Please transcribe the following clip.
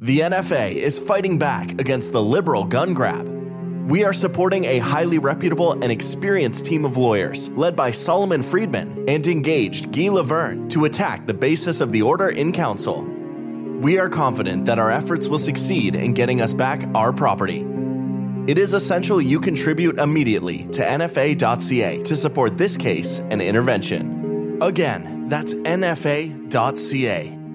The NFA is fighting back against the liberal gun grab. We are supporting a highly reputable and experienced team of lawyers led by Solomon Friedman and engaged Guy Lavergne to attack the basis of the order in council. We are confident that our efforts will succeed in getting us back our property. It is essential you contribute immediately to NFA.ca to support this case and intervention. Again, that's NFA.ca.